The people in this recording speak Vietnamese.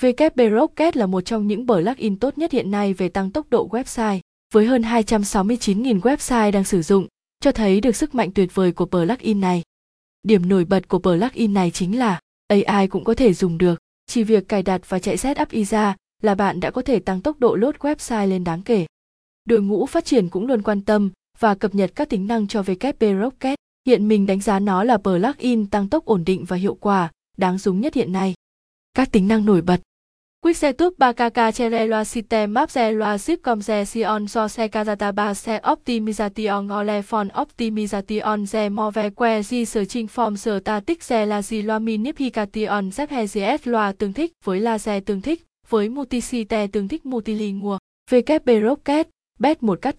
VKB Rocket là một trong những plugin tốt nhất hiện nay về tăng tốc độ website, với hơn 269.000 website đang sử dụng, cho thấy được sức mạnh tuyệt vời của plugin này. Điểm nổi bật của plugin này chính là AI cũng có thể dùng được, chỉ việc cài đặt và chạy setup y ra là bạn đã có thể tăng tốc độ load website lên đáng kể. Đội ngũ phát triển cũng luôn quan tâm và cập nhật các tính năng cho VKB Rocket. Hiện mình đánh giá nó là plugin tăng tốc ổn định và hiệu quả, đáng dùng nhất hiện nay. Các tính năng nổi bật Quick túp 3KK Cherelo System Map Zelo Zip Com Sion So xe Kazata 3 xe Optimization Ole Phone Optimization Ze Move Que Di Searching Form Static Ze La Di Loa Minification Zep HGS Loa tương thích với laser tương thích với multisite tương thích multilingual. VKB Rocket, bet một cách